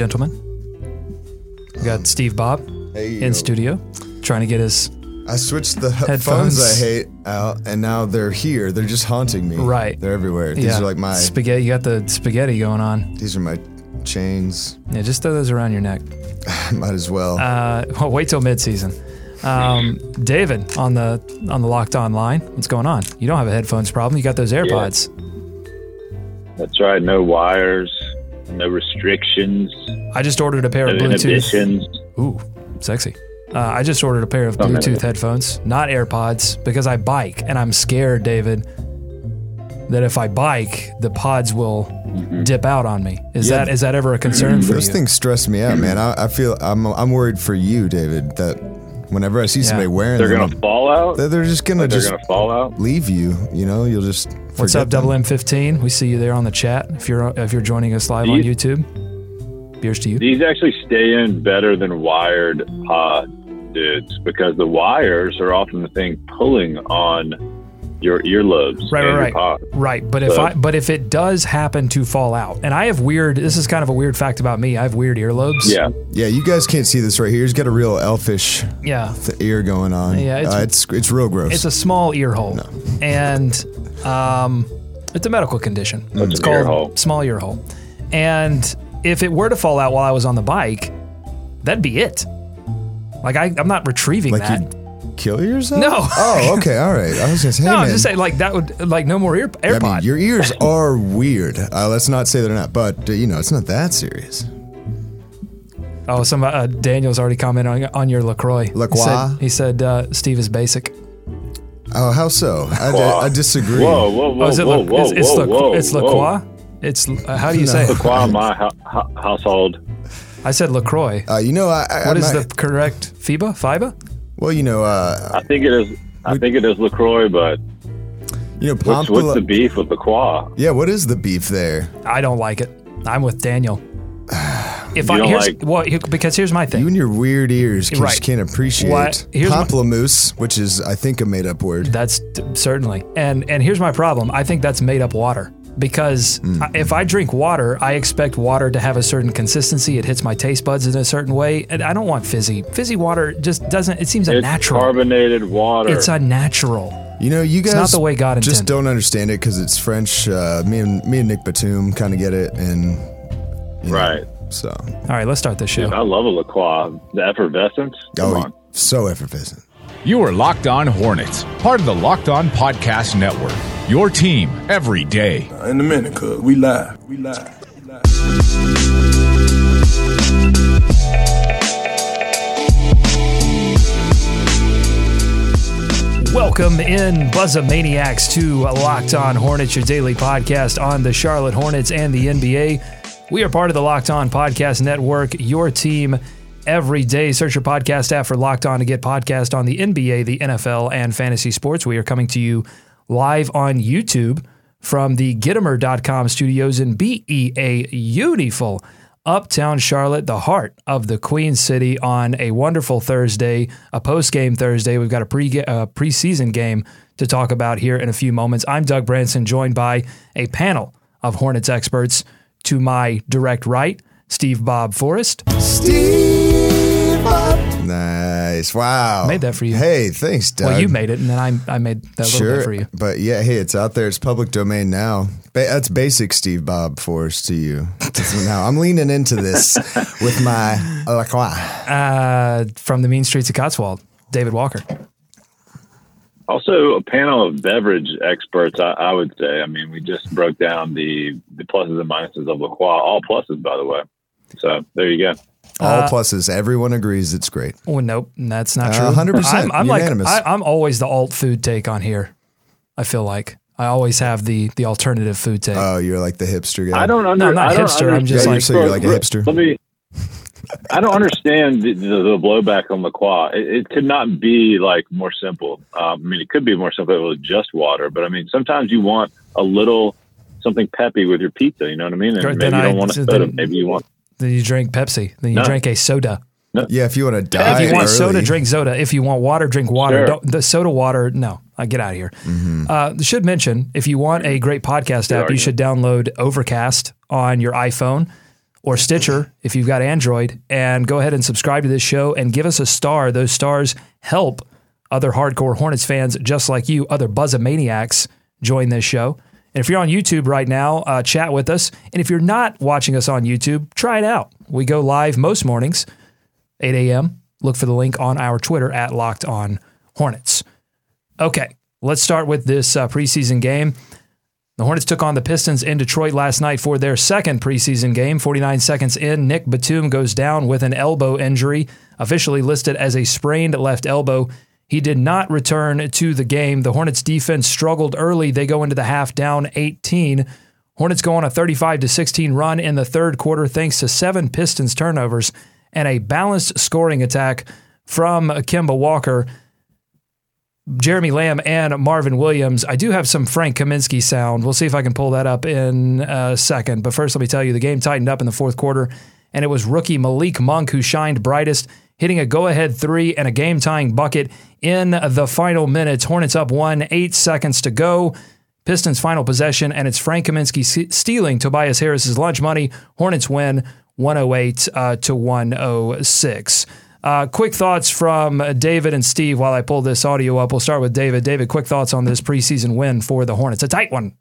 welcome in, gentlemen. We got Steve Bob Hey, in studio, trying to get his I switched the Headphones. headphones I hate out, and now they're here. They're just haunting me. Right. They're everywhere. These yeah are like my. spaghetti. You got the spaghetti going on. These are my chains. Yeah, just throw those around your neck. Might as well. Uh, well, wait till mid-season. Um, David on the on the locked on line. What's going on? You don't have a headphones problem. You got those AirPods. That's right. No wires, no restrictions, I just ordered a pair no of Bluetooth. inhibitions. Ooh, sexy. Uh, I just ordered a pair of Oh. Bluetooth headphones, not AirPods, because I bike and I'm scared, David, that if I bike, the pods will Mm-hmm. dip out on me. Is Yeah. that is that ever a concern for Those you? Those things stress me out, man. I, I feel I'm I'm worried for you, David. That whenever I see somebody wearing them, They're them, gonna fall out. they're, they're just gonna They're just gonna fall out. leave you. You know, you'll just. What's up, Double. M15? We see you there on the chat. If you're uh, if you're joining us live on YouTube, beers to you. These actually stay in better than wired pod dudes because the wires are often the thing pulling on your earlobes Right, and right, your pod. Right, but if I but if it does happen to fall out, and I have weird. This is kind of a weird fact about me. I have weird earlobes. Yeah, Yeah, you guys can't see this right here. He's got a real elfish yeah. th- ear going on. Yeah, it's- uh, it's it's real gross. It's a small ear hole, and um, it's a medical condition. What's it's an ear called hole? small ear hole. And if it were to fall out while I was on the bike, that'd be it. Like I, I'm not retrieving like that. You'd kill yourself. No. Oh, okay, all right. I was gonna say, hey, no, man. I'm just saying like that would like no more ear I AirPod. mean, your ears are weird. Uh, let's not say they're not, but uh, you know, it's not that serious. oh, some uh, Daniel's already commented on, on your Lacroix. La He said, he said uh, Steve is basic. Oh, how so? I, Whoa. I disagree. Whoa, whoa, whoa, Oh, is it whoa, La, whoa, it's, it's, whoa, La, whoa, it's whoa. Lacroix. It's uh, how do you say it? Lacroix in my ho- ho- household. I said Lacroix. Uh, you know, I, I, What I'm is not- the correct FIBA? FIBA? Well, you know, uh, I think it is. I think it is Lacroix, but you know, what's, Pompola- what's the beef with Lacroix? yeah, what is the beef there? I don't like it. I'm with Daniel. If You I don't here's like- well, because here's my thing. You and your weird ears can, Right. just can't appreciate What? Here's my- which is, I think, a made-up word. That's t- certainly. And and here's my problem. I think that's made up water because Mm. I- if I drink water, I expect water to have a certain consistency. It hits my taste buds in a certain way, and I don't want fizzy. Fizzy water just doesn't. It seems It's unnatural. carbonated water. It's unnatural. You know, you guys not the way God just don't understand it because it's French. Uh, me and me and Nick Batum kind of get it, and you know, right. So, All right, let's start this show. I love a Lacroix. The effervescence. Come oh, on. so effervescent. You are Locked On Hornets, part of the Locked On Podcast Network. Your team every day. Uh, in a minute, cuz we live. We live. We live. Welcome in, Buzzamaniacs, to Locked On Hornets, your daily podcast on the Charlotte Hornets and the NBA. We are part of the Locked On Podcast Network, your team every day. Search your podcast app for Locked On to get podcast on the NBA, the NFL, and fantasy sports. We are coming to you live on YouTube from the Gittimer.com studios in BEA, beautiful Uptown Charlotte, the heart of the Queen City, on a wonderful Thursday, a post game Thursday. We've got a pre uh, preseason game to talk about here in a few moments. I'm Doug Branson, joined by a panel of Hornets experts. To my direct right, Steve Bob Forrest. Steve Nice. Wow. Made that for you. Hey, thanks, Doug. Well, you made it, and then I, I made that a little sure bit for you. But yeah, hey, it's out there. It's public domain now. Ba- that's basic Steve Bob Forrest to you. Now I'm leaning into this with my La Croix. Uh, from the mean streets of Cotswold, David Walker. Also, a panel of beverage experts, I, I would say. I mean, we just broke down the, the pluses and minuses of La Croix, All pluses, by the way. So there you go. All Uh, pluses. Everyone agrees it's great. Oh nope, that's not Uh, true. 100%, I'm, I'm like. I, I'm always the alt food take on here. I feel like I always have the the alternative food take. Oh, you're like the hipster guy. I don't under, I'm not I don't hipster, I'm just understand- like- So you're like a hipster? Let me. I don't understand the, the, the blowback on LaCroix. It, it could not be like more simple. Um, I mean, it could be more simple if it was just water, but I mean, sometimes you want a little something peppy with your pizza. You know what I mean? And Then maybe you don't want a then- soda. Maybe you want. Then you drink Pepsi. Then you No. drink a soda. Yeah, if you want to die if you want early, soda, drink soda. If you want water, drink water. Sure. Don't, the soda water, no. I get out of here. Mm-hmm. Uh, should mention if you want a great podcast app, you should download Overcast on your iPhone or Stitcher if you've got Android, and go ahead and subscribe to this show and give us a star. Those stars help other hardcore Hornets fans just like you, other Buzzamaniacs, join this show. And if you're on YouTube right now, uh, chat with us. And if you're not watching us on YouTube, try it out. We go live most mornings, 8 a.m. Look for the link on our Twitter at Locked On Hornets. Okay, let's start with this uh, preseason game. The Hornets took on the Pistons in Detroit last night for their second preseason game. 49 seconds in, Nick Batum goes down with an elbow injury, officially listed as a sprained left elbow. He did not return to the game. The Hornets defense struggled early. They go into the half down 18. Hornets go on a 35 to 16 run in the third quarter thanks to seven Pistons turnovers and a balanced scoring attack from Kemba Walker. Jeremy Lamb and Marvin Williams. I do have some Frank Kaminsky sound. We'll see if I can pull that up in a second. But first, let me tell you the game tightened up in the fourth quarter, and it was rookie Malik Monk who shined brightest, hitting a go ahead three and a game tying bucket in the final minutes. Hornets up one, eight seconds to go. Pistons final possession, and it's Frank Kaminsky stealing Tobias Harris's lunch money. Hornets win 108 uh, to 106. Uh, quick thoughts from David and Steve while I pull this audio up. We'll start with David. David, quick thoughts on this preseason win for the Hornets. A tight one.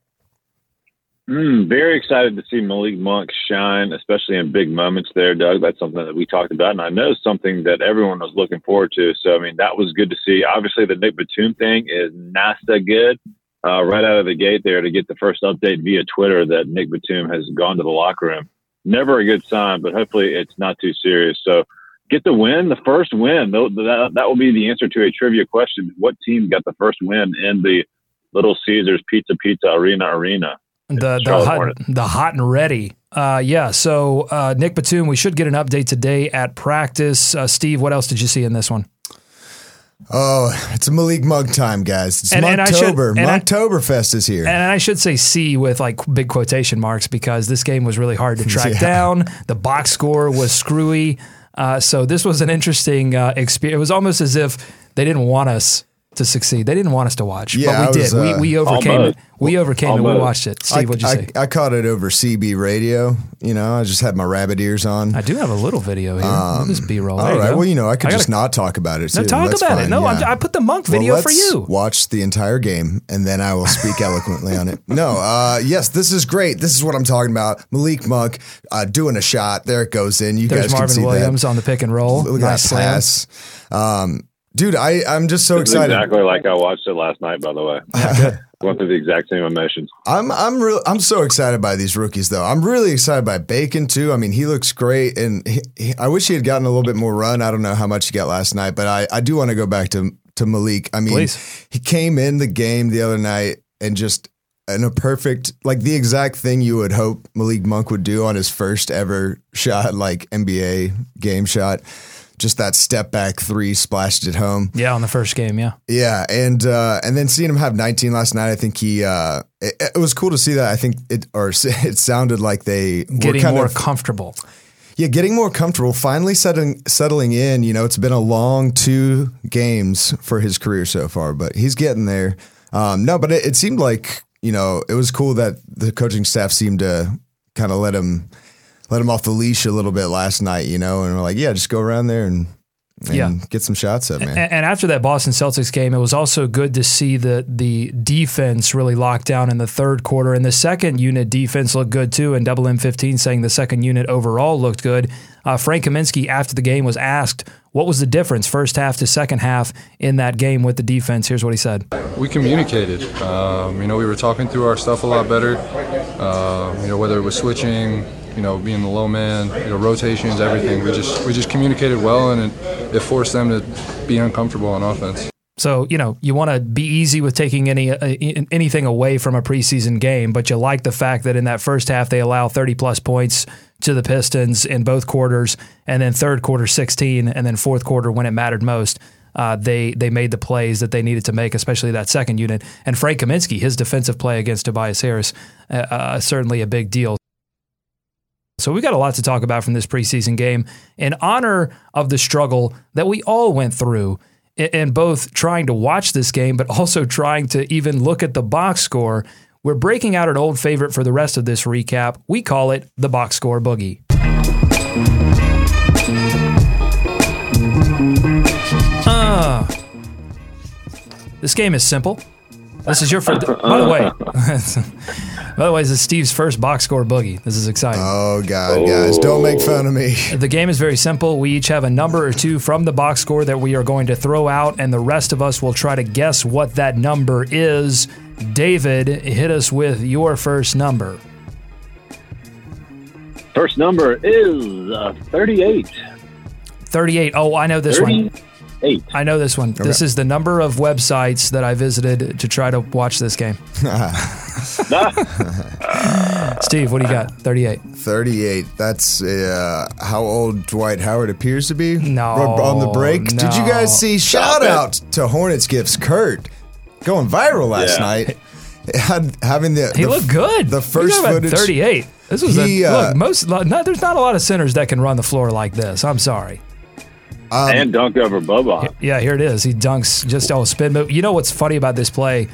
Mm, very excited to see Malik Monk shine, especially in big moments there, Doug. That's something that we talked about, and I know something that everyone was looking forward to. So, I mean, that was good to see. Obviously, the Nick Batum thing is that good. Uh, right out of the gate there to get the first update via Twitter that Nick Batum has gone to the locker room. Never a good sign, but hopefully it's not too serious. So, get the win, the first win. That will be the answer to a trivia question. What team got the first win in the Little Caesars Pizza Pizza Arena Arena? The the hot, the hot and ready. Uh, yeah. So uh, Nick Batum, we should get an update today at practice. Uh, Steve, what else did you see in this one? Oh, it's a Malik Mug time, guys. It's and, Monktober. Monktoberfest is here. And I should say C with like big quotation marks because this game was really hard to track yeah. down. The box score was screwy. Uh, so this was an interesting uh, experience. It was almost as if they didn't want us to succeed. They didn't want us to watch, yeah, but we was, did. Uh, we, we overcame almost. it. We overcame almost. it. We watched it. Steve, I, what'd you I, say? I, caught it over CB radio. You know, I just had my rabbit ears on. I do have a little video here. Um, this B roll. All right. Well, you know, I could I gotta, just not talk about it. Too. No, talk That's about fine. it. No, yeah. I put the monk video well, for you. Watch the entire game, and then I will speak eloquently on it. No, uh, yes, this is great. This is what I'm talking about. Malik Monk uh, doing a shot. There it goes in. You There's guys Marvin can see that. There's Marvin Williams that. on the pick and roll. Look nice at that pass. Um, Dude, I, I'm just so this excited. exactly like I watched it last night, by the way. Went through the exact same emotions. I'm I'm real I'm so excited by these rookies though. I'm really excited by Bacon too. I mean, he looks great, and he, he, I wish he had gotten a little bit more run. I don't know how much he got last night, but I, I do want to go back to to Malik. I mean, Please. he came in the game the other night and just in a perfect like the exact thing you would hope Malik Monk would do on his first ever shot, like NBA game shot just that step back three splashed it home. Yeah, on the first game, yeah. Yeah, and uh, and then seeing him have 19 last night, I think he uh, it, it, was cool to see that. I think it or it sounded like they getting were more of, comfortable. Yeah, getting more comfortable, finally settling settling in. You know, it's been a long two games for his career so far, but he's getting there. Um, no, but it, it seemed like you know it was cool that the coaching staff seemed to kind of let him let him off the leash a little bit last night, you know, and we're like, yeah, just go around there and, and yeah. get some shots up, man. And, and, after that Boston Celtics game, it was also good to see the the defense really locked down in the third quarter, and the second unit defense looked good too. And Double M fifteen saying the second unit overall looked good. Uh, Frank Kaminsky after the game was asked what was the difference first half to second half in that game with the defense. Here's what he said: We communicated. Um, you know, we were talking through our stuff a lot better. Uh, you know, whether it was switching you know, being the low man, you know, rotations, everything. We just we just communicated well, and it, it forced them to be uncomfortable on offense. So you know you want to be easy with taking any uh, anything away from a preseason game, but you like the fact that in that first half they allow 30 plus points to the Pistons in both quarters, and then third quarter 16, and then fourth quarter when it mattered most. Uh, they they made the plays that they needed to make, especially that second unit. And Frank Kaminsky, his defensive play against Tobias Harris, uh, uh, certainly a big deal. So we got a lot to talk about from this preseason game in honor of the struggle that we all went through in both trying to watch this game, but also trying to even look at the box score. We're breaking out an old favorite for the rest of this recap. We call it the box score boogie. Uh, this game is simple. This is your first. By the way, by the way, this is Steve's first box score boogie. This is exciting. Oh God, guys, don't make fun of me. The game is very simple. We each have a number or two from the box score that we are going to throw out, and the rest of us will try to guess what that number is. David, hit us with your first number. First number is uh, 38. 38. Oh, I know this one. 38. I know this one. This is the number of websites that I visited to try to watch this game. Steve, what do you got? 38. Thirty-eight. That's uh, how old Dwight Howard appears to be. No, on the break. Did you guys see? Shout out to Hornets gifts. Kurt going viral last Yeah. night. Had, having the He the, looked good. The first talking footage. 38. This was He, a uh, look. Most no, there's not a lot of centers that can run the floor like this. I'm sorry. And dunk over Boban. Yeah, here it is. He dunks just oh spin move. You know what's funny about this play?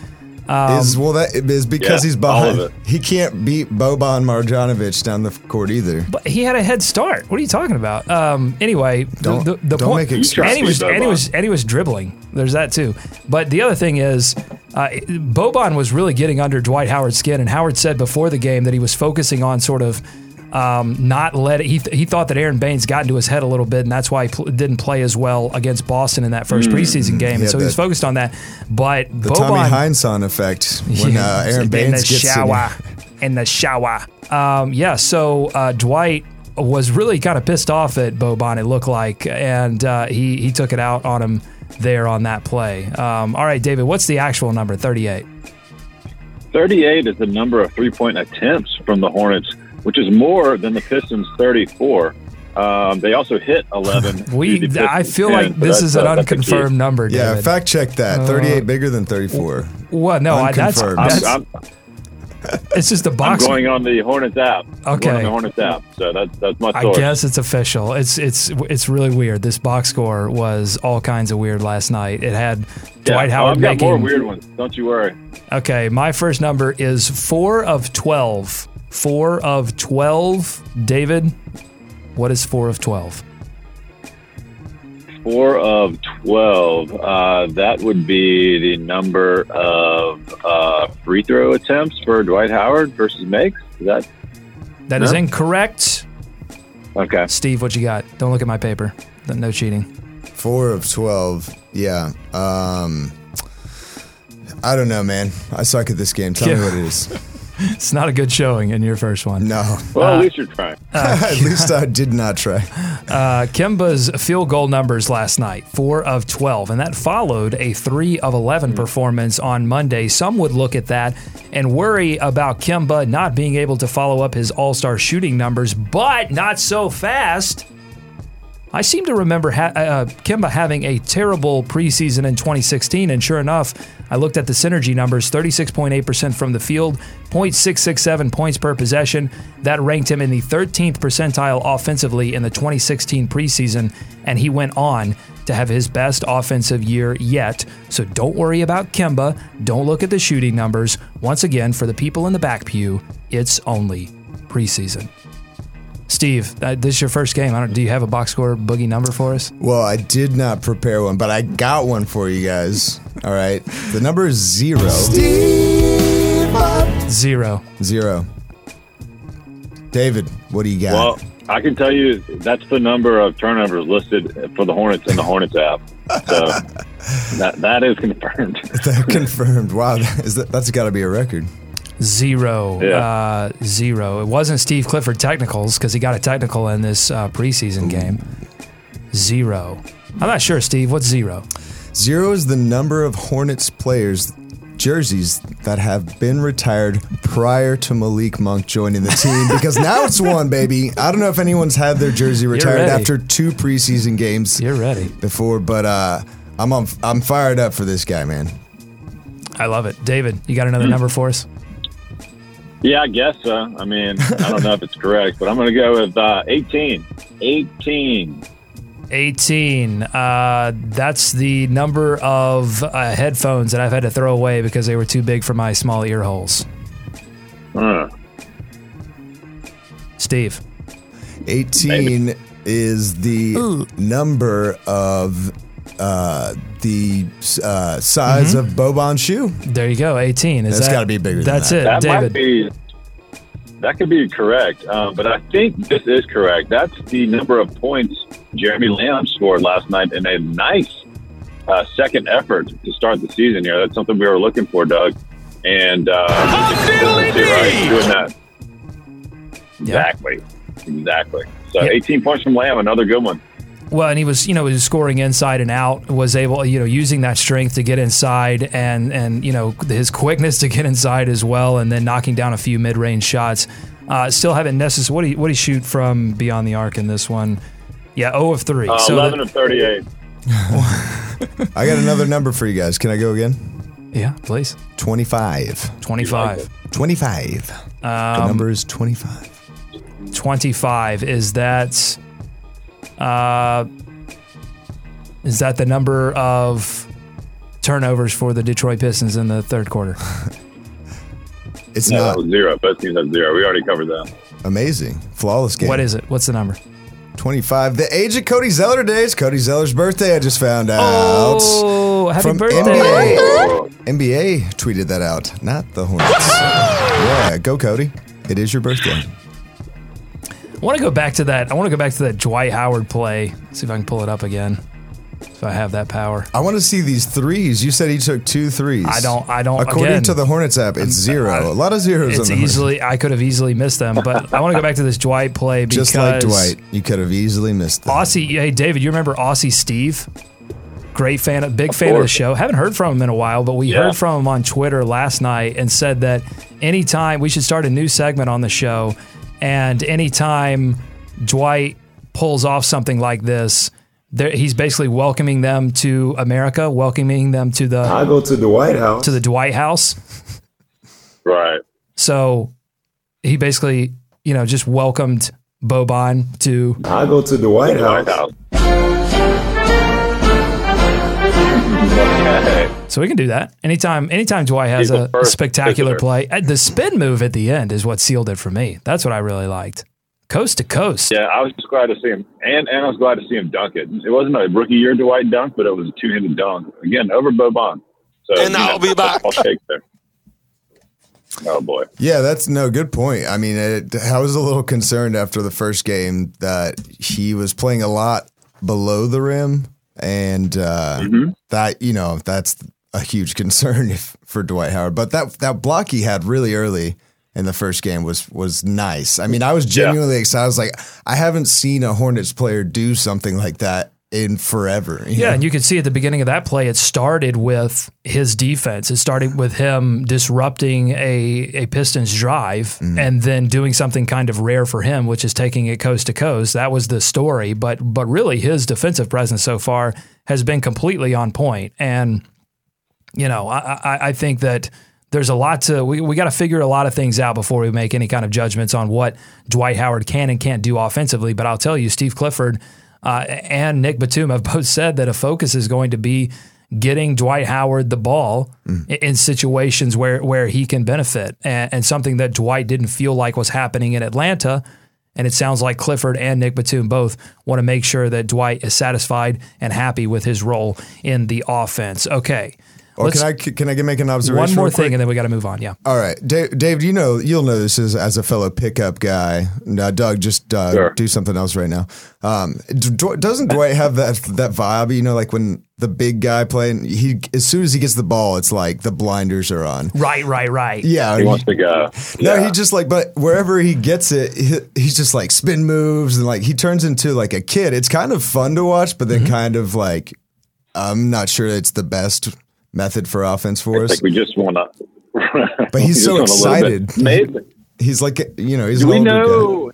is well that is because Yeah, he's all behind. He can't beat Boban Marjanovic down the court either. But he had a head start. What are you talking about? Um, anyway, the- Don't- the, the don't point, make excuses. and he was and he was and he was dribbling. There's that too. But the other thing is, uh, Boban was really getting under Dwight Howard's skin, and Howard said before the game that he was focusing on sort of. Um, not let it. he th- he thought that Aron Baynes got into his head a little bit, and that's why he pl- didn't play as well against Boston in that first preseason game. Mm. Yeah, and so he was focused on that. But The Boban, Tommy Heinsohn effect when uh, Aaron in Baynes the gets in shower. In the shower. Um, yeah, so uh, Dwight was really kind of pissed off at Boban, it looked like, and uh, he, he took it out on him there on that play. Um, all right, David, what's the actual number? 38. 38 is the number of three point attempts from the Hornets, which is more than the Pistons' 34. Um, they also hit 11. We, I feel 10, like so this that's, is an uh, that's the key. unconfirmed number, Yeah, fact check that. 38 bigger than 34. what? No, I, that's, Unconfirmed. I'm, that's I'm, it's just a I'm box. going on the Hornets app. I'm Okay. on the Hornets app. So that's that's my I guess it's official. It's it's it's really weird. This box score was all kinds of weird last night. It had Yeah. Dwight Oh, Howard I've got making more weird ones. Don't you worry. Okay, my first number is four of 12. Four of 12. David, what is four of 12? Four of 12. Uh, that would be the number of uh, free throw attempts for Dwight Howard versus makes. Is that That is No. incorrect. okay? Steve, what you got? Don't look at my paper. No cheating. Four of 12. Yeah. Um, I don't know, man. I suck at this game. Tell Yeah. me what it is. It's not a good showing in your first one. No. Well, Uh, at least you're trying. at least I did not try. Uh, Kemba's field goal numbers last night, four of 12, and that followed a three of 11 performance on Monday. Some would look at that and worry about Kemba not being able to follow up his all star shooting numbers, but not so fast. I seem to remember ha- uh, Kemba having a terrible preseason in 2016, and sure enough, I looked at the synergy numbers 36.8% from the field, 0.667 points per possession. That ranked him in the 13th percentile offensively in the 2016 preseason, and he went on to have his best offensive year yet. So don't worry about Kemba. Don't look at the shooting numbers. Once again, for the people in the back pew, it's only preseason. Steve, uh, this is your first game. I don't, do you have a box score boogie number for us? Well, I did not prepare one, but I got one for you guys. All right. The number is zero. Zero. Zero. David, what do you got? Well, I can tell you that's the number of turnovers listed for the Hornets in the Hornets app. So that that is confirmed. that confirmed. Wow, that is that, that's got to be a record. Zero. Yeah. Uh, zero. It wasn't Steve Clifford technicals because he got a technical in this uh, preseason game. Zero. I'm not sure, Steve. What's zero? Zero is the number of Hornets players jerseys that have been retired prior to Malik Monk joining the team because now it's one, baby. I don't know if anyone's had their jersey retired after two preseason games You're ready. before, but uh, I'm on, I'm fired up for this guy, man. I love it. David, you got another number for us? Yeah, I guess so. I mean, I don't know if it's correct, but I'm going to go with uh, 18. 18. 18. Uh, that's the number of uh, headphones that I've had to throw away because they were too big for my small ear holes. Uh, Steve. 18 is the number of uh, the uh, size of Boban's shoe. There you go, 18. Is That's that- gotta be bigger than That's that. it, That David. might be. That could be correct, um, but I think this is correct. That's the number of points Jeremy Lamb scored last night in a nice uh, second effort to start the season here. That's something we were looking for, Doug. And uh, right? Doing that. Exactly. Exactly. So Yeah. 18 points from Lamb, another good one. Well, and he was, you know, he was scoring inside and out. Was able, you know, using that strength to get inside and and you know his quickness to get inside as well, and then knocking down a few mid-range shots. Uh, still haven't necessarily. What do you what do you shoot from beyond the arc in this one? Yeah, 0 of three. Uh, so 11 that- of 38. I got another number for you guys. Can I go again? yeah, please. 25. 25. 25. Um, the number is 25. 25 is that uh is that the number of turnovers for the Detroit Pistons in the third quarter? It's No, not zero. Both teams have zero. We already covered that. amazing. Flawless game. What is it? What's the number? 25. The age of Cody Zeller days. Cody Zeller's birthday, I just found out. Oh, happy From birthday. NBA. NBA tweeted that out, not the Hornets. yeah, go Cody. It is your birthday. I want to go back to that. I want to go back to that Dwight Howard play. See if I can pull it up again. If I have that power. I want to see these threes. You said he took two threes. I don't I don't According again, to the Hornets app, it's zero. A lot of zeros it's on the Hornets. easily I could have easily missed them, but I want to go back to this Dwight play because Just like Dwight, you could have easily missed them. Aussie, hey David, you remember Aussie Steve? Great fan, a big fan of the show. Haven't heard from him in a while, but we Yeah. heard from him on Twitter last night and said that anytime we should start a new segment on the show, and anytime Dwight pulls off something like this, he's basically welcoming them to America, welcoming them to the I go to the White House. to the Dwight House. Right. So he basically, you know, just welcomed Boban to I go to the White White House. House. Okay. So we can do that anytime. Anytime Dwight has a, a spectacular visitor. play, the spin move at the end is what sealed it for me. That's what I really liked. Coast to coast. Yeah, I was just glad to see him, and and I was glad to see him dunk it. It wasn't a rookie year Dwight dunk, but it was a two handed dunk again over Boban. So And I'll be back. I'll shake there. Oh boy, Yeah, that's no good point. I mean, it, I was a little concerned after the first game that he was playing a lot below the rim, and uh, Mm-hmm. that you know that's a huge concern if, for Dwight Howard. But that that block he had really early in the first game was was nice. I mean, I was genuinely excited. I was like, I haven't seen a Hornets player do something like that in forever. Yeah, know? and you can see at the beginning of that play, it started with his defense. It started with him disrupting a, a Pistons drive mm-hmm. and then doing something kind of rare for him, which is taking it coast to coast. That was the story. But but really his defensive presence so far has been completely on point. And you know, I, I, I think that there's a lot to we, we got to figure a lot of things out before we make any kind of judgments on what Dwight Howard can and can't do offensively. But I'll tell you, Steve Clifford uh, and Nick Batum have both said that a focus is going to be getting Dwight Howard the ball i- in situations where where he can benefit, and, and something that Dwight didn't feel like was happening in Atlanta. And it sounds like Clifford and Nick Batum both want to make sure that Dwight is satisfied and happy with his role in the offense. Okay. Or Let's- can I can I make an observation? one more thing, and then we got to move on. Yeah. All right, Dave, Dave, you know you'll know this as, as a fellow pickup guy. Now, Doug, just uh, Sure. do something else right now. Um, doesn't Dwight have that that vibe? You know, like when the big guy playing, he as soon as he gets the ball, it's like the blinders are on. Right, right, right. Yeah, he wants to go. no, Yeah. he just like, but wherever he gets it, he, he's just like spin moves and like he turns into like a kid. It's kind of fun to watch, but then Mm-hmm. kind of like I'm not sure it's the best method for offense for I us. think we just want to. But he's so excited. Amazing. He's like, you know, he's Do we older guy. know?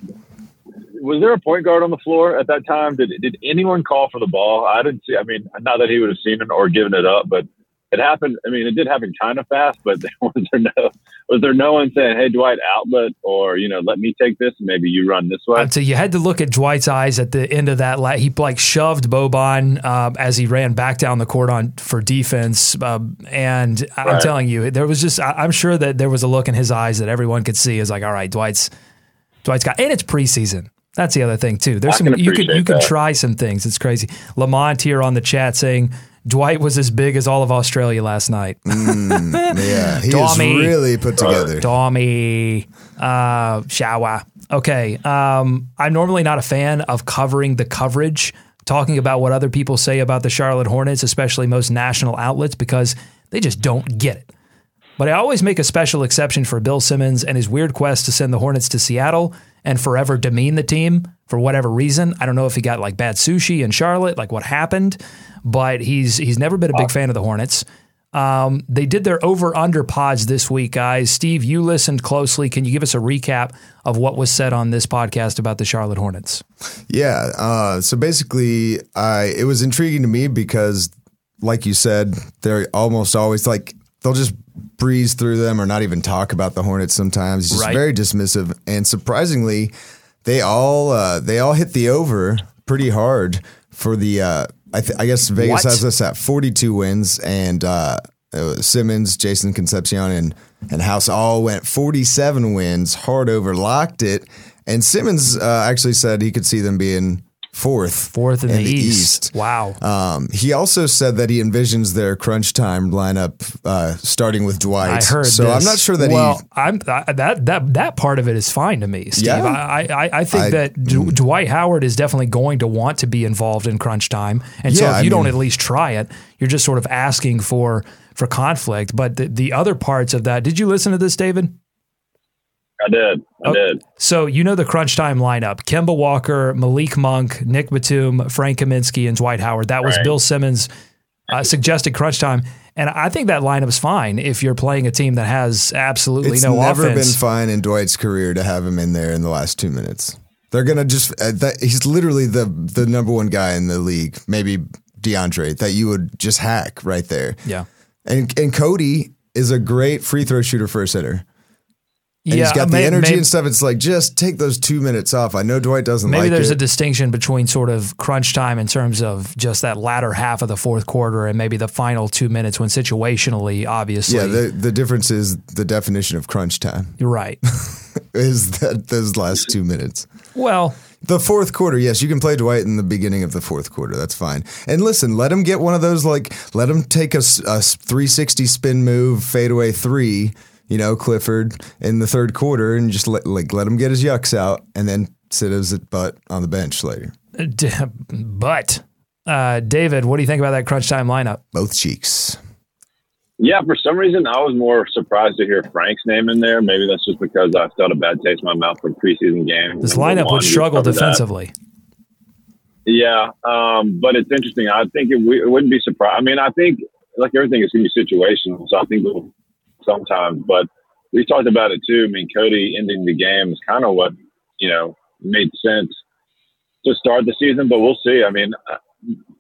Was there a point guard on the floor at that time? Did did anyone call for the ball? I didn't see. I mean, not that he would have seen it or given it up, but it happened. I mean, it did happen kind of fast. But was there no was there no one saying, "Hey, Dwight, outlet," or you know, let me take this and maybe you run this way? I'd you had to look at Dwight's eyes at the end of that. La- he like shoved Boban uh, as he ran back down the court on for defense, um, and I'm telling you, there was just I, I'm sure that there was a look in his eyes that everyone could see. Is like, all right, Dwight's Dwight's got, and it's preseason. That's the other thing too. There's I some you could you can try some things. It's crazy. Lamont here on the chat saying Dwight was as big as all of Australia last night. Yeah, he is really put together. Tommy, uh, shower. Okay. Um, I'm normally not a fan of covering the coverage, talking about what other people say about the Charlotte Hornets, especially most national outlets, because they just don't get it. But I always make a special exception for Bill Simmons and his weird quest to send the Hornets to Seattle and forever demean the team for whatever reason. I don't know if he got like bad sushi in Charlotte, like what happened, but he's he's never been a big fan of the Hornets. Um, they did their over under pods this week, guys. Steve, you listened closely. Can you give us a recap of what was said on this podcast about the Charlotte Hornets? Yeah. Uh, so basically, I it was intriguing to me because, like you said, they're almost always like they'll just breeze through them or not even talk about the Hornets. Sometimes just Right. very dismissive, and surprisingly, they all uh, they all hit the over pretty hard for the. Uh, I, th- I guess Vegas What? has us at 42 wins, and uh, uh, Simmons, Jason Concepcion, and and House all went 47 wins, hard over, locked it. And Simmons uh, actually said he could see them being fourth, Fourth in, the, East. Wow. Um, he also said that he envisions their crunch time lineup uh, starting with Dwight. I heard. So this. I'm not sure that well, he. I'm I, that that that part of it is fine to me, Steve. Yeah. I, I I think I- mm. that D- Dwight Howard is definitely going to want to be involved in crunch time, and so Yeah, if you don't at least try it, you're just sort of asking for for conflict. But the, the other parts of that, did you listen to this, David? I did. I Oh. did. So you know the crunch time lineup: Kemba Walker, Malik Monk, Nick Batum, Frank Kaminsky, and Dwight Howard. That was Right. Bill Simmons' uh, suggested crunch time, and I think that lineup's fine if you're playing a team that has absolutely It's no never offense. Never been fine in Dwight's career to have him in there in the last two minutes. They're gonna just. Uh, that, he's literally the the number one guy in the league. Maybe DeAndre that you would just hack right there. Yeah. And and Cody is a great free throw shooter for a center. And yeah, he's got the may- energy may- and stuff. It's like just take those two minutes off. I know Dwight doesn't like Maybe like there's it. a distinction between sort of crunch time in terms of just that latter half of the fourth quarter and maybe the final two minutes when situationally, obviously, yeah, the the difference is the definition of crunch time you're right. is that those last two minutes. well, The fourth quarter, yes, you can play Dwight in the beginning of the fourth quarter. That's fine. And listen, let him get one of those, like, let him take a, a s- 360 spin move, fadeaway three, you know, Clifford in the third quarter, and just let, like, let him get his yucks out and then sit his butt on the bench later. d- but uh, David, what do you think about that crunch time lineup? Both cheeks. Yeah, for some reason, I was more surprised to hear Frank's name in there. Maybe that's just because I felt a bad taste in my mouth from preseason games. This Number lineup one, would struggle covered that. defensively. Yeah, um, but it's interesting. I think it, w- it wouldn't be surprised. I mean, I think like everything is going to be situational, so I think we'll, sometimes. But we talked about it too. I mean, Cody ending the game is kind of what you know made sense to start the season, but we'll see. I mean, uh,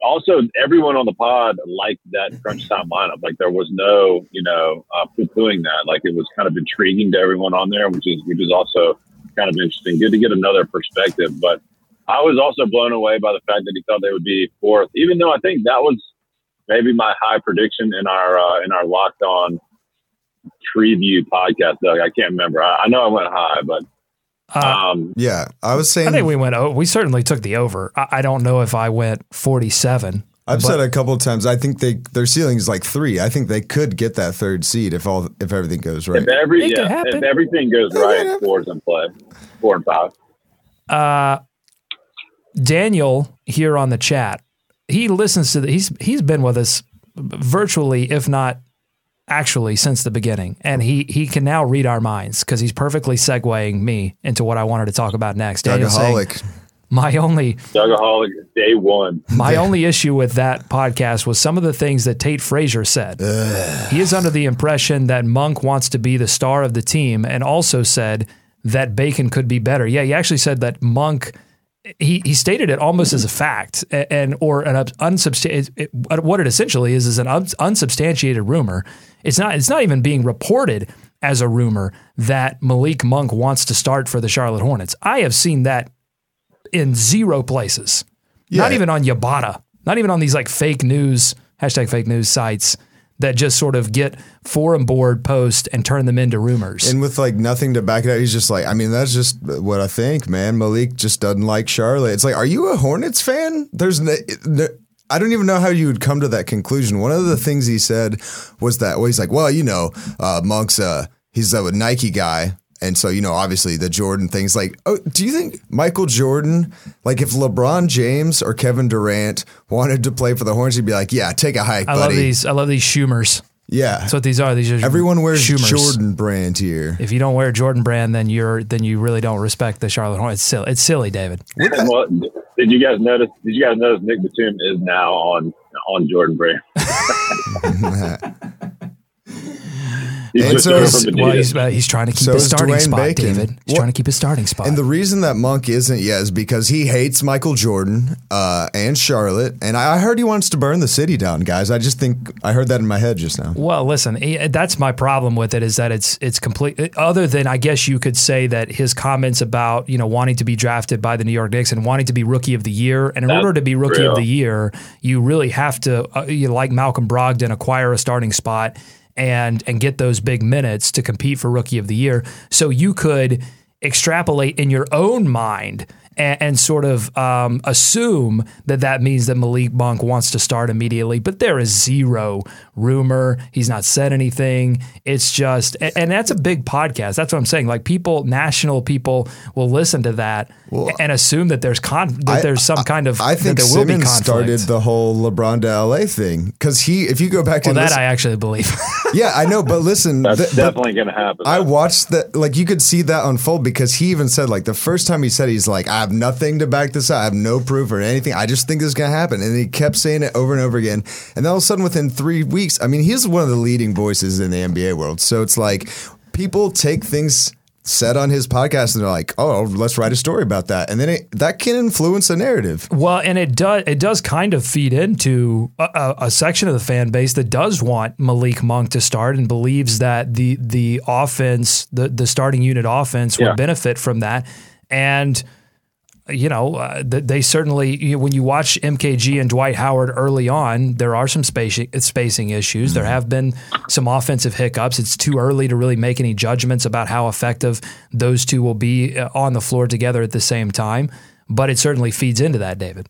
also everyone on the pod liked that crunch time lineup. Like there was no, you know, uh, poo-pooing that. Like it was kind of intriguing to everyone on there, which is which is also kind of interesting. Good to get another perspective, but. I was also blown away by the fact that he thought they would be fourth, even though I think that was maybe my high prediction in our uh, in our locked on preview podcast. Doug, I can't remember. I, I know I went high, but Uh, um, Yeah, I was saying. I think we went. Oh, we certainly took the over. I, I don't know if I went forty-seven. I've said a couple of times. I think they their ceiling is like three. I think they could get that third seed if all if everything goes right. if every It yeah, if everything goes right, four's in play, four and five. Uh, Daniel here on the chat, he listens to the, he's he's been with us virtually, if not actually, since the beginning, and he he can now read our minds because he's perfectly segueing me into what I wanted to talk about next. Daniel Dougaholic. my only Dougaholic, day one. my only issue with that podcast was some of the things that Tate Frazier said. He is under the impression that Monk wants to be the star of the team and also said that Bacon could be better. Yeah, he actually said that Monk he, he stated it almost as a fact and or an unsubstantiated what it essentially is is an unsubstantiated rumor. It's not it's not even being reported as a rumor that Malik Monk wants to start for the Charlotte Hornets. I have seen that in zero places. Not even on Yabata. Not even on these like fake news, hashtag fake news sites that just sort of get forum board posts and turn them into rumors. And with like nothing to back it up, he's just like, I mean, that's just what I think, man. Malik just doesn't like Charlotte. It's like, are you a Hornets fan? There's I don't even know how you would come to that conclusion. One of the things he said was that, well, he's like, well, you know, uh, Monk's, uh, he's a Nike guy. And so, you know, obviously the Jordan things like, oh, do you think Michael Jordan, like if LeBron James or Kevin Durant wanted to play for the Hornets, he'd be like, yeah, take a hike, I buddy. love these. I love these Schumers. Yeah. That's what these are. These are Everyone wears Schumers. Jordan brand here. If you don't wear Jordan brand, then you're then you really don't respect the Charlotte Hornets. It's silly. It's silly, David. well, did you guys notice? Did you guys notice Nick Batum is now on on Jordan Brand? He's And so is- Well, he's, uh, he's trying to keep So his starting Dwayne spot, Bacon. David. He's Well, trying to keep his starting spot. And the reason that Monk isn't yet is because he hates Michael Jordan uh, and Charlotte. And I I heard he wants to burn the city down, guys. I just think I heard that in my head just now. Well, listen, that's my problem with it is that it's it's complete. Other than I guess you could say that his comments about you know wanting to be drafted by the New York Knicks and wanting to be Rookie of the Year, and in That's order to be Rookie real. of the Year, you really have to, uh, you know, like Malcolm Brogdon, acquire a starting spot and and get those big minutes to compete for Rookie of the Year. So you could extrapolate in your own mind and, and sort of um, assume that that means that Malik Monk wants to start immediately. But there is zero rumor. He's not said anything. It's just, and, and that's a big podcast. That's what I'm saying. Like people, national people will listen to that and assume that there's con- that I- there's some kind of I think that there will be Simmons conflict. started the whole LeBron to LA thing because he, if you go back well, and that listen, I actually believe. yeah, I know, but listen, That's th- definitely going to happen. I watched that, like you could see that unfold because he even said, like the first time he said, he's like, I have nothing to back this up. I have no proof or anything. I just think this is gonna happen, and he kept saying it over and over again. And then all of a sudden, within three weeks, I mean, he's one of the leading voices in the NBA world. So it's like people take things said on his podcast and they're like, oh, let's write a story about that, and then it, that can influence a narrative. Well, and it does it does kind of feed into a, a, a section of the fan base that does want Malik Monk to start and believes that the the offense, the the starting unit offense, Yeah. would benefit from that. And you know, uh, they certainly you know, when you watch MKG and Dwight Howard early on, there are some spacing spacing issues. There have been some offensive hiccups. It's too early to really make any judgments about how effective those two will be uh, on the floor together at the same time. But it certainly feeds into that, David.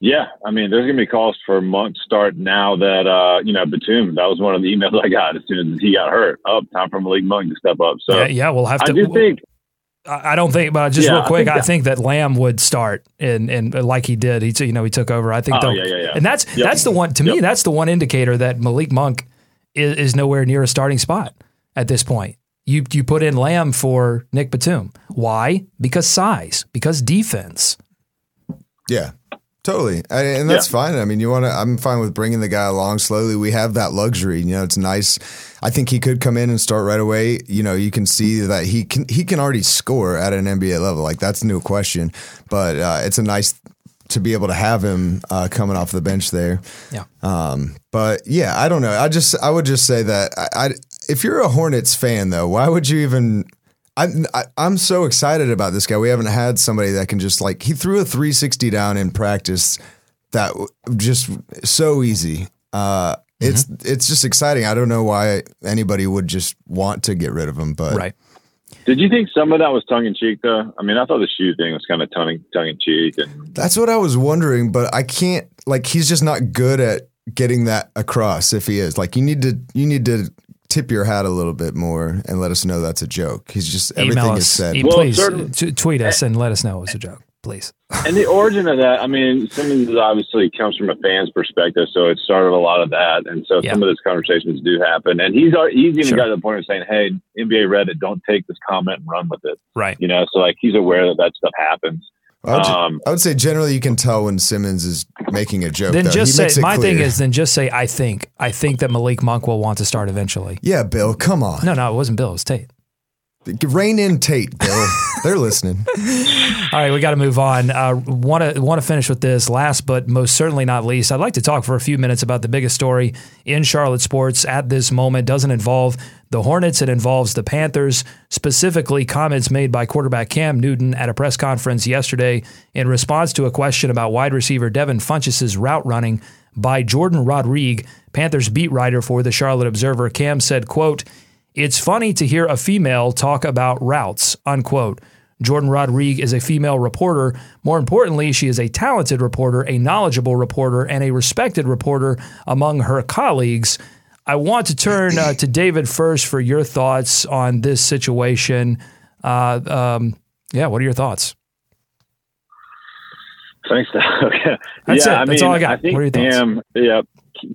Yeah, I mean, there's going to be calls for Monk start now that uh, you know Batum. That was one of the emails I got as soon as he got hurt. Up, time for Malik Monk to step up. So yeah, yeah, we'll have I to. do think I I don't think, but just Yeah, real I quick, think I think that Lamb would start, and and like he did, he t- you know he took over. I think, Oh, yeah, yeah, yeah. and that's Yep. that's the one to me. That's the one indicator that Malik Monk is, is nowhere near a starting spot at this point. You you put in Lamb for Nick Batum. Why? Because size. Because defense. Yeah. Totally, I, and that's fine. I mean, you want to. I'm fine with bringing the guy along slowly. We have that luxury. You know, it's nice. I think he could come in and start right away. You know, you can see that he can. He can already score at an NBA level. Like that's no question. But uh, it's a nice to be able to have him uh, coming off the bench there. Yeah. Um, but yeah, I don't know. I just I would just say that I, I if you're a Hornets fan though, why would you even? I'm I, I'm so excited about this guy. We haven't had somebody that can just like he threw a 360 down in practice that just so easy. Uh, it's mm-hmm. it's just exciting. I don't know why anybody would just want to get rid of him, but Right. Did you think some of that was tongue in cheek though? I mean, I thought the shoe thing was kind of tongue tongue in cheek, and That's what I was wondering, but I can't like he's just not good at getting that across if he is. Like you need to you need to tip your hat a little bit more and let us know that's a joke. He's just everything Email is us. said. Well, please certain- t- tweet us and let us know it was a joke, please. and the origin of that. I mean, Simmons obviously comes from a fan's perspective, so it started a lot of that, and so Yeah. some of those conversations do happen. And he's al- he's even Sure. got to the point of saying, "Hey, NBA Reddit, don't take this comment and run with it." Right. You know, so like he's aware that that stuff happens. I would, Um, I would say generally you can tell when Simmons is making a joke. Then though. just he say it my thing is then just say I think I think that Malik Monk will want to start eventually. yeah, Bill, come on, No, no, it wasn't Bill. It was Tate. Rein in Tate, Bill. They're listening. All right, we got to move on. Want to want to finish with this last, but most certainly not least. I'd like to talk for a few minutes about the biggest story in Charlotte sports at this moment. Doesn't involve the Hornets. It involves the Panthers. Specifically, comments made by quarterback Cam Newton at a press conference yesterday in response to a question about wide receiver Devin Funchess's route running by Jourdan Rodrigue, Panthers beat writer for the Charlotte Observer. Cam said, quote, It's funny to hear a female talk about routes, unquote. Jourdan Rodrigue is a female reporter. More importantly, she is a talented reporter, a knowledgeable reporter, and a respected reporter among her colleagues. I want to turn uh, to David first for your thoughts on this situation. Uh, um, yeah, what are your thoughts? Thanks. okay. That's yeah, it. I That's mean, all I got. I think What are your thoughts? Cam. Yeah,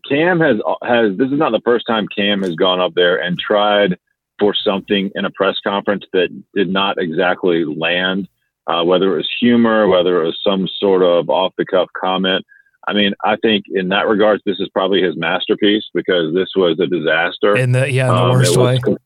Cam has has. This is not the first time Cam has gone up there and tried for something in a press conference that did not exactly land. Uh, whether it was humor, whether it was some sort of off the cuff comment. I mean, I think in that regards, this is probably his masterpiece because this was a disaster. In the yeah, in the Um, worst way. com-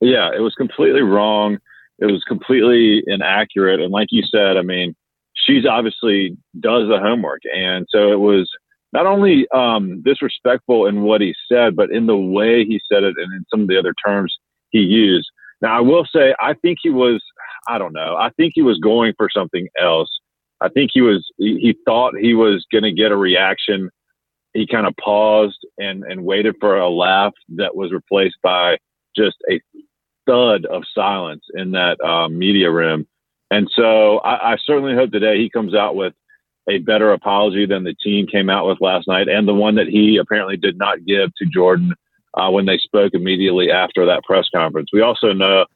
yeah, it was completely wrong. It was completely inaccurate. And like you said, I mean, she's obviously does the homework. And so it was not only um, disrespectful in what he said, but in the way he said it and in some of the other terms he used. Now, I will say, I think he was, I don't know, I think he was going for something else. I think he was, he, he thought he was going to get a reaction. He kind of paused and, and waited for a laugh that was replaced by just a thud of silence in that um, media room. And so I, I certainly hope today he comes out with a better apology than the team came out with last night and the one that he apparently did not give to Jourdan uh, when they spoke immediately after that press conference. We also know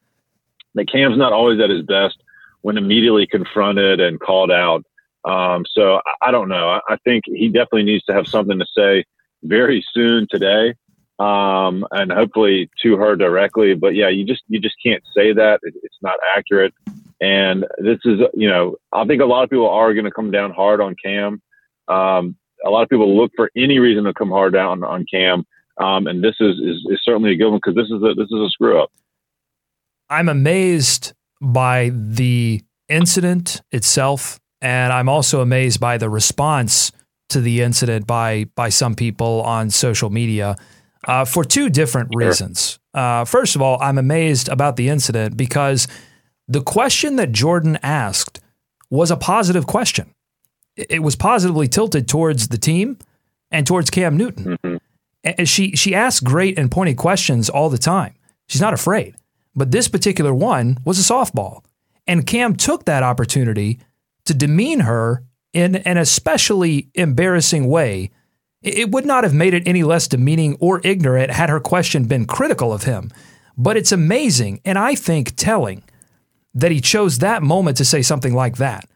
that Cam's not always at his best when immediately confronted and called out. Um, so I, I don't know. I, I think he definitely needs to have something to say very soon today um, and hopefully to her directly. But yeah, you just you just can't say that. It, it's not accurate. And this is, you know, I think a lot of people are going to come down hard on Cam. Um, a lot of people look for any reason to come hard down on Cam. Um, and this is, is, is certainly a good one because this is a this is a screw up. I'm amazed by the incident itself, and I'm also amazed by the response to the incident by by some people on social media uh, for two different reasons. Uh, first of all, I'm amazed about the incident because the question that Jourdan asked was a positive question. It was positively tilted towards the team and towards Cam Newton. Mm-hmm. And she she asks great and pointed questions all the time. She's not afraid. But this particular one was a softball. And Cam took that opportunity to demean her in an especially embarrassing way. It would not have made it any less demeaning or ignorant had her question been critical of him. But it's amazing and I think telling that he chose that moment to say something like that.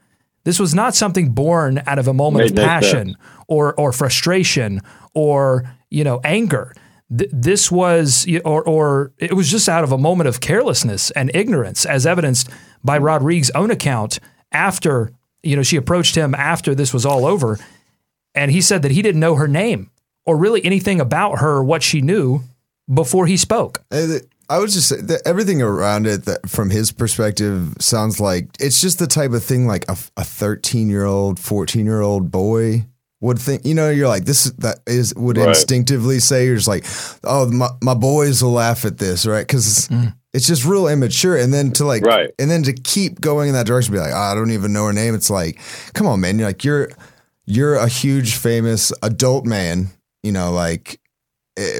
This was not something born out of a moment Made of passion sense. or or frustration or you know anger. Th- this was or or it was just out of a moment of carelessness and ignorance, as evidenced by Rodrigue's own account after you know she approached him after this was all over, and he said that he didn't know her name or really anything about her, what she knew before he spoke. Uh, I would just say that everything around it, that from his perspective, sounds like it's just the type of thing like a, a 13 year old, 14 year old boy would think. You know, you're like, this that is would Right. instinctively say, you're just like, oh, my, my boys will laugh at this, right? Because mm. it's just real immature. And then to like, Right. and then to keep going in that direction, be like, oh, I don't even know her name. It's like, come on, man. You're like, you're, you're a huge famous adult man, you know, like,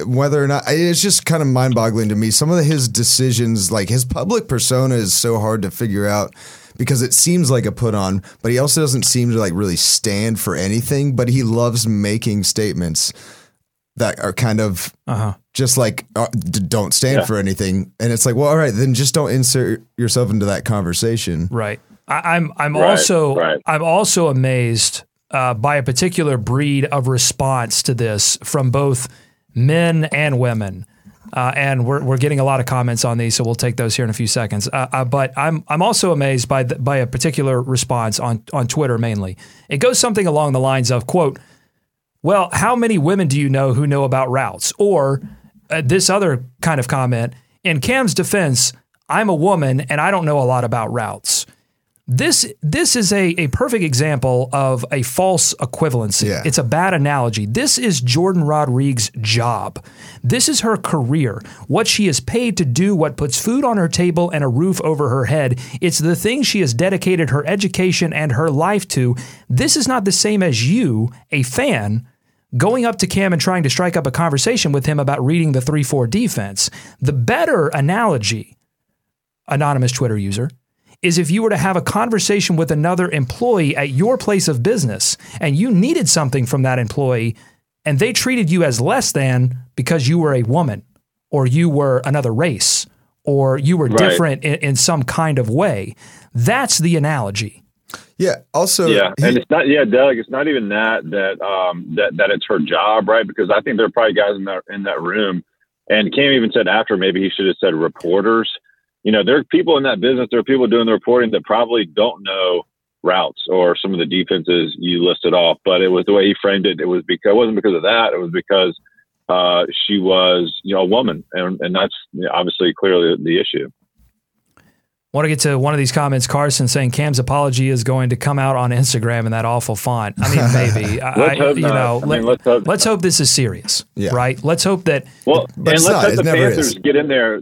whether or not it's just kind of mind-boggling to me some of his decisions like his public persona is so hard to figure out because it seems like a put on but he also doesn't seem to like really stand for anything but he loves making statements that are kind of Uh-huh. just like uh, d- don't stand Yeah. for anything and it's like well all right then just don't insert yourself into that conversation Right. I, I'm I'm Right, also right. I'm also amazed uh, by a particular breed of response to this from both men and women. Uh, and we're, we're getting a lot of comments on these, so we'll take those here in a few seconds. Uh, uh, but I'm I'm also amazed by the, by a particular response on on Twitter mainly. It goes something along the lines of quote, "Well, how many women do you know who know about routes?" Or uh, this other kind of comment. In Cam's defense, I'm a woman and I don't know a lot about routes. This this is a, a perfect example of a false equivalency. Yeah. It's a bad analogy. This is Jordan Rodriguez's job. This is her career. What she is paid to do, what puts food on her table and a roof over her head. It's the thing she has dedicated her education and her life to. This is not the same as you, a fan, going up to Cam and trying to strike up a conversation with him about reading the 3 4 defense. The better analogy, anonymous Twitter user, is if you were to have a conversation with another employee at your place of business and you needed something from that employee and they treated you as less than because you were a woman or you were another race or you were Right. different in, in some kind of way. That's the analogy. Yeah. Also, yeah, he- and it's not. Yeah, Doug. It's not even that that um that that it's her job, right? Because I think there are probably guys in that in that room, and Cam even said after maybe he should have said reporters. You know, there are people in that business. There are people doing the reporting that probably don't know routes or some of the defenses you listed off. But it was the way he framed it. It was because it wasn't because of that. It was because uh, she was you know a woman, and and that's you know, obviously clearly the issue. Want to get to one of these comments, Carson saying Cam's apology is going to come out on Instagram in that awful font. I mean, maybe. I, Let's hope you not. know, I mean, let, let's hope- let's hope this is serious, Yeah. right? Let's hope that Well, But and let's not. let It the Panthers is. get in there.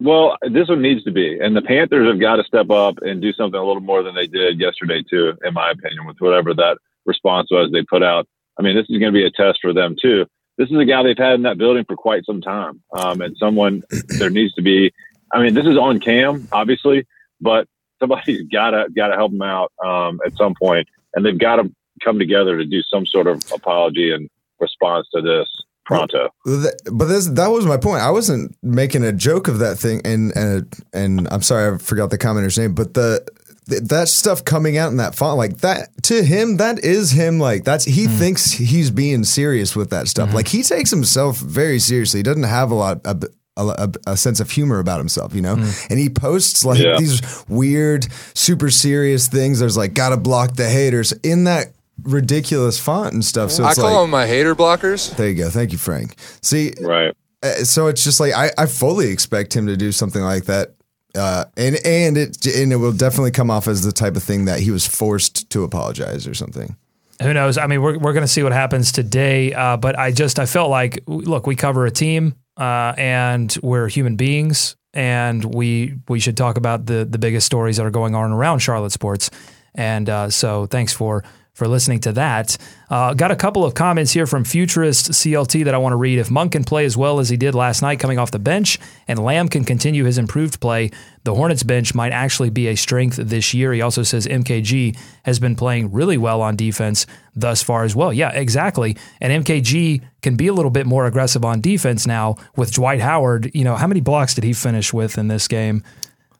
Well, this one needs to be, and the Panthers have got to step up and do something a little more than they did yesterday, too. In my opinion, with whatever that response was they put out. I mean, this is going to be a test for them too. This is a guy they've had in that building for quite some time, um, and someone there needs to be. I mean, this is on Cam, obviously, but somebody's got to got to help him out um, at some point, and they've got to come together to do some sort of apology and response to this pronto. Th- But this, that was my point. I wasn't making a joke of that thing, and and and I'm sorry I forgot the commenter's name, but the th- that stuff coming out in that font like that to him that is him like that's he Hmm. thinks he's being serious with that stuff Mm-hmm. like he takes himself very seriously he doesn't have a lot a, a, a sense of humor about himself you know Hmm. and he posts like Yeah. these weird super serious things there's like gotta block the haters in that ridiculous font and stuff so I call like them my hater blockers. there you go thank you frank see Right. uh, so it's just like I, I fully expect him to do something like that, uh, and and it and it will definitely come off as the type of thing that he was forced to apologize or something. who knows? I mean, we're, we're going to see what happens today. Uh, but I just, I felt like, look, we cover a team uh, and we're human beings and we, we should talk about the, the biggest stories that are going on around Charlotte sports. And uh, so thanks for, for listening to that. Uh, got a couple of comments here from Futurist CLT that I want to read. If Monk can play as well as he did last night coming off the bench and Lamb can continue his improved play, the Hornets bench might actually be a strength this year. He also says MKG has been playing really well on defense thus far as well. Yeah, exactly. And MKG can be a little bit more aggressive on defense now with Dwight Howard. You know, how many blocks did he finish with in this game?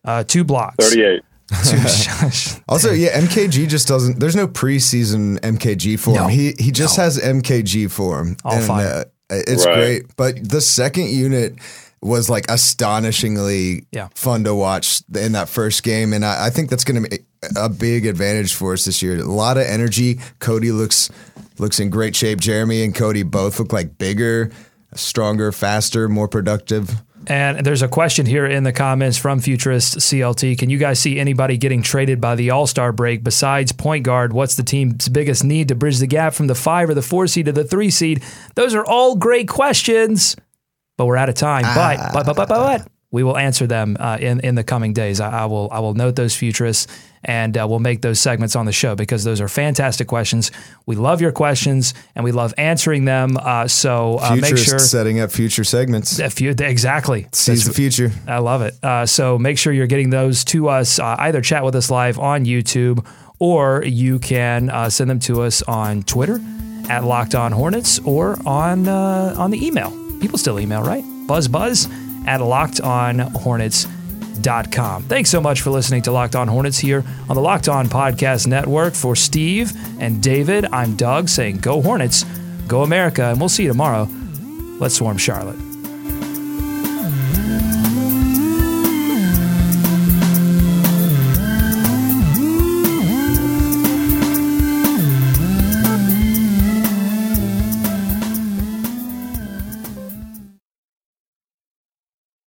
Uh, two blocks. 38. Also, yeah, MKG just doesn't. There's no preseason MKG for No. him. He he just has MKG for him. All fine. uh, it's Right. great. But the second unit was like astonishingly Yeah. fun to watch in that first game, and I, I think that's going to be a big advantage for us this year. A lot of energy. Cody looks looks in great shape. Jeremy and Cody both look like bigger, stronger, faster, more productive. And there's a question here in the comments from Futurist CLT. Can you guys see anybody getting traded by the All Star break besides point guard? What's the team's biggest need to bridge the gap from the five or the four seed to the three seed? Those are all great questions, but we're out of time. But, but, but, but, but, but we will answer them uh, in in the coming days. I, I will I will note those futurists and uh, we'll make those segments on the show because those are fantastic questions. We love your questions and we love answering them. Uh, so uh, make sure setting up future segments. you exactly Sees the future. I love it. Uh, so make sure you're getting those to us. Uh, either chat with us live on YouTube or you can uh, send them to us on Twitter at Locked On Hornets or on uh, on the email. People still email, right? Buzz buzz at lockedonhornets.com. Thanks so much for listening to Locked On Hornets here on the Locked On Podcast Network. For Steve and David, I'm Doug saying go Hornets, go America, and we'll see you tomorrow. Let's swarm Charlotte.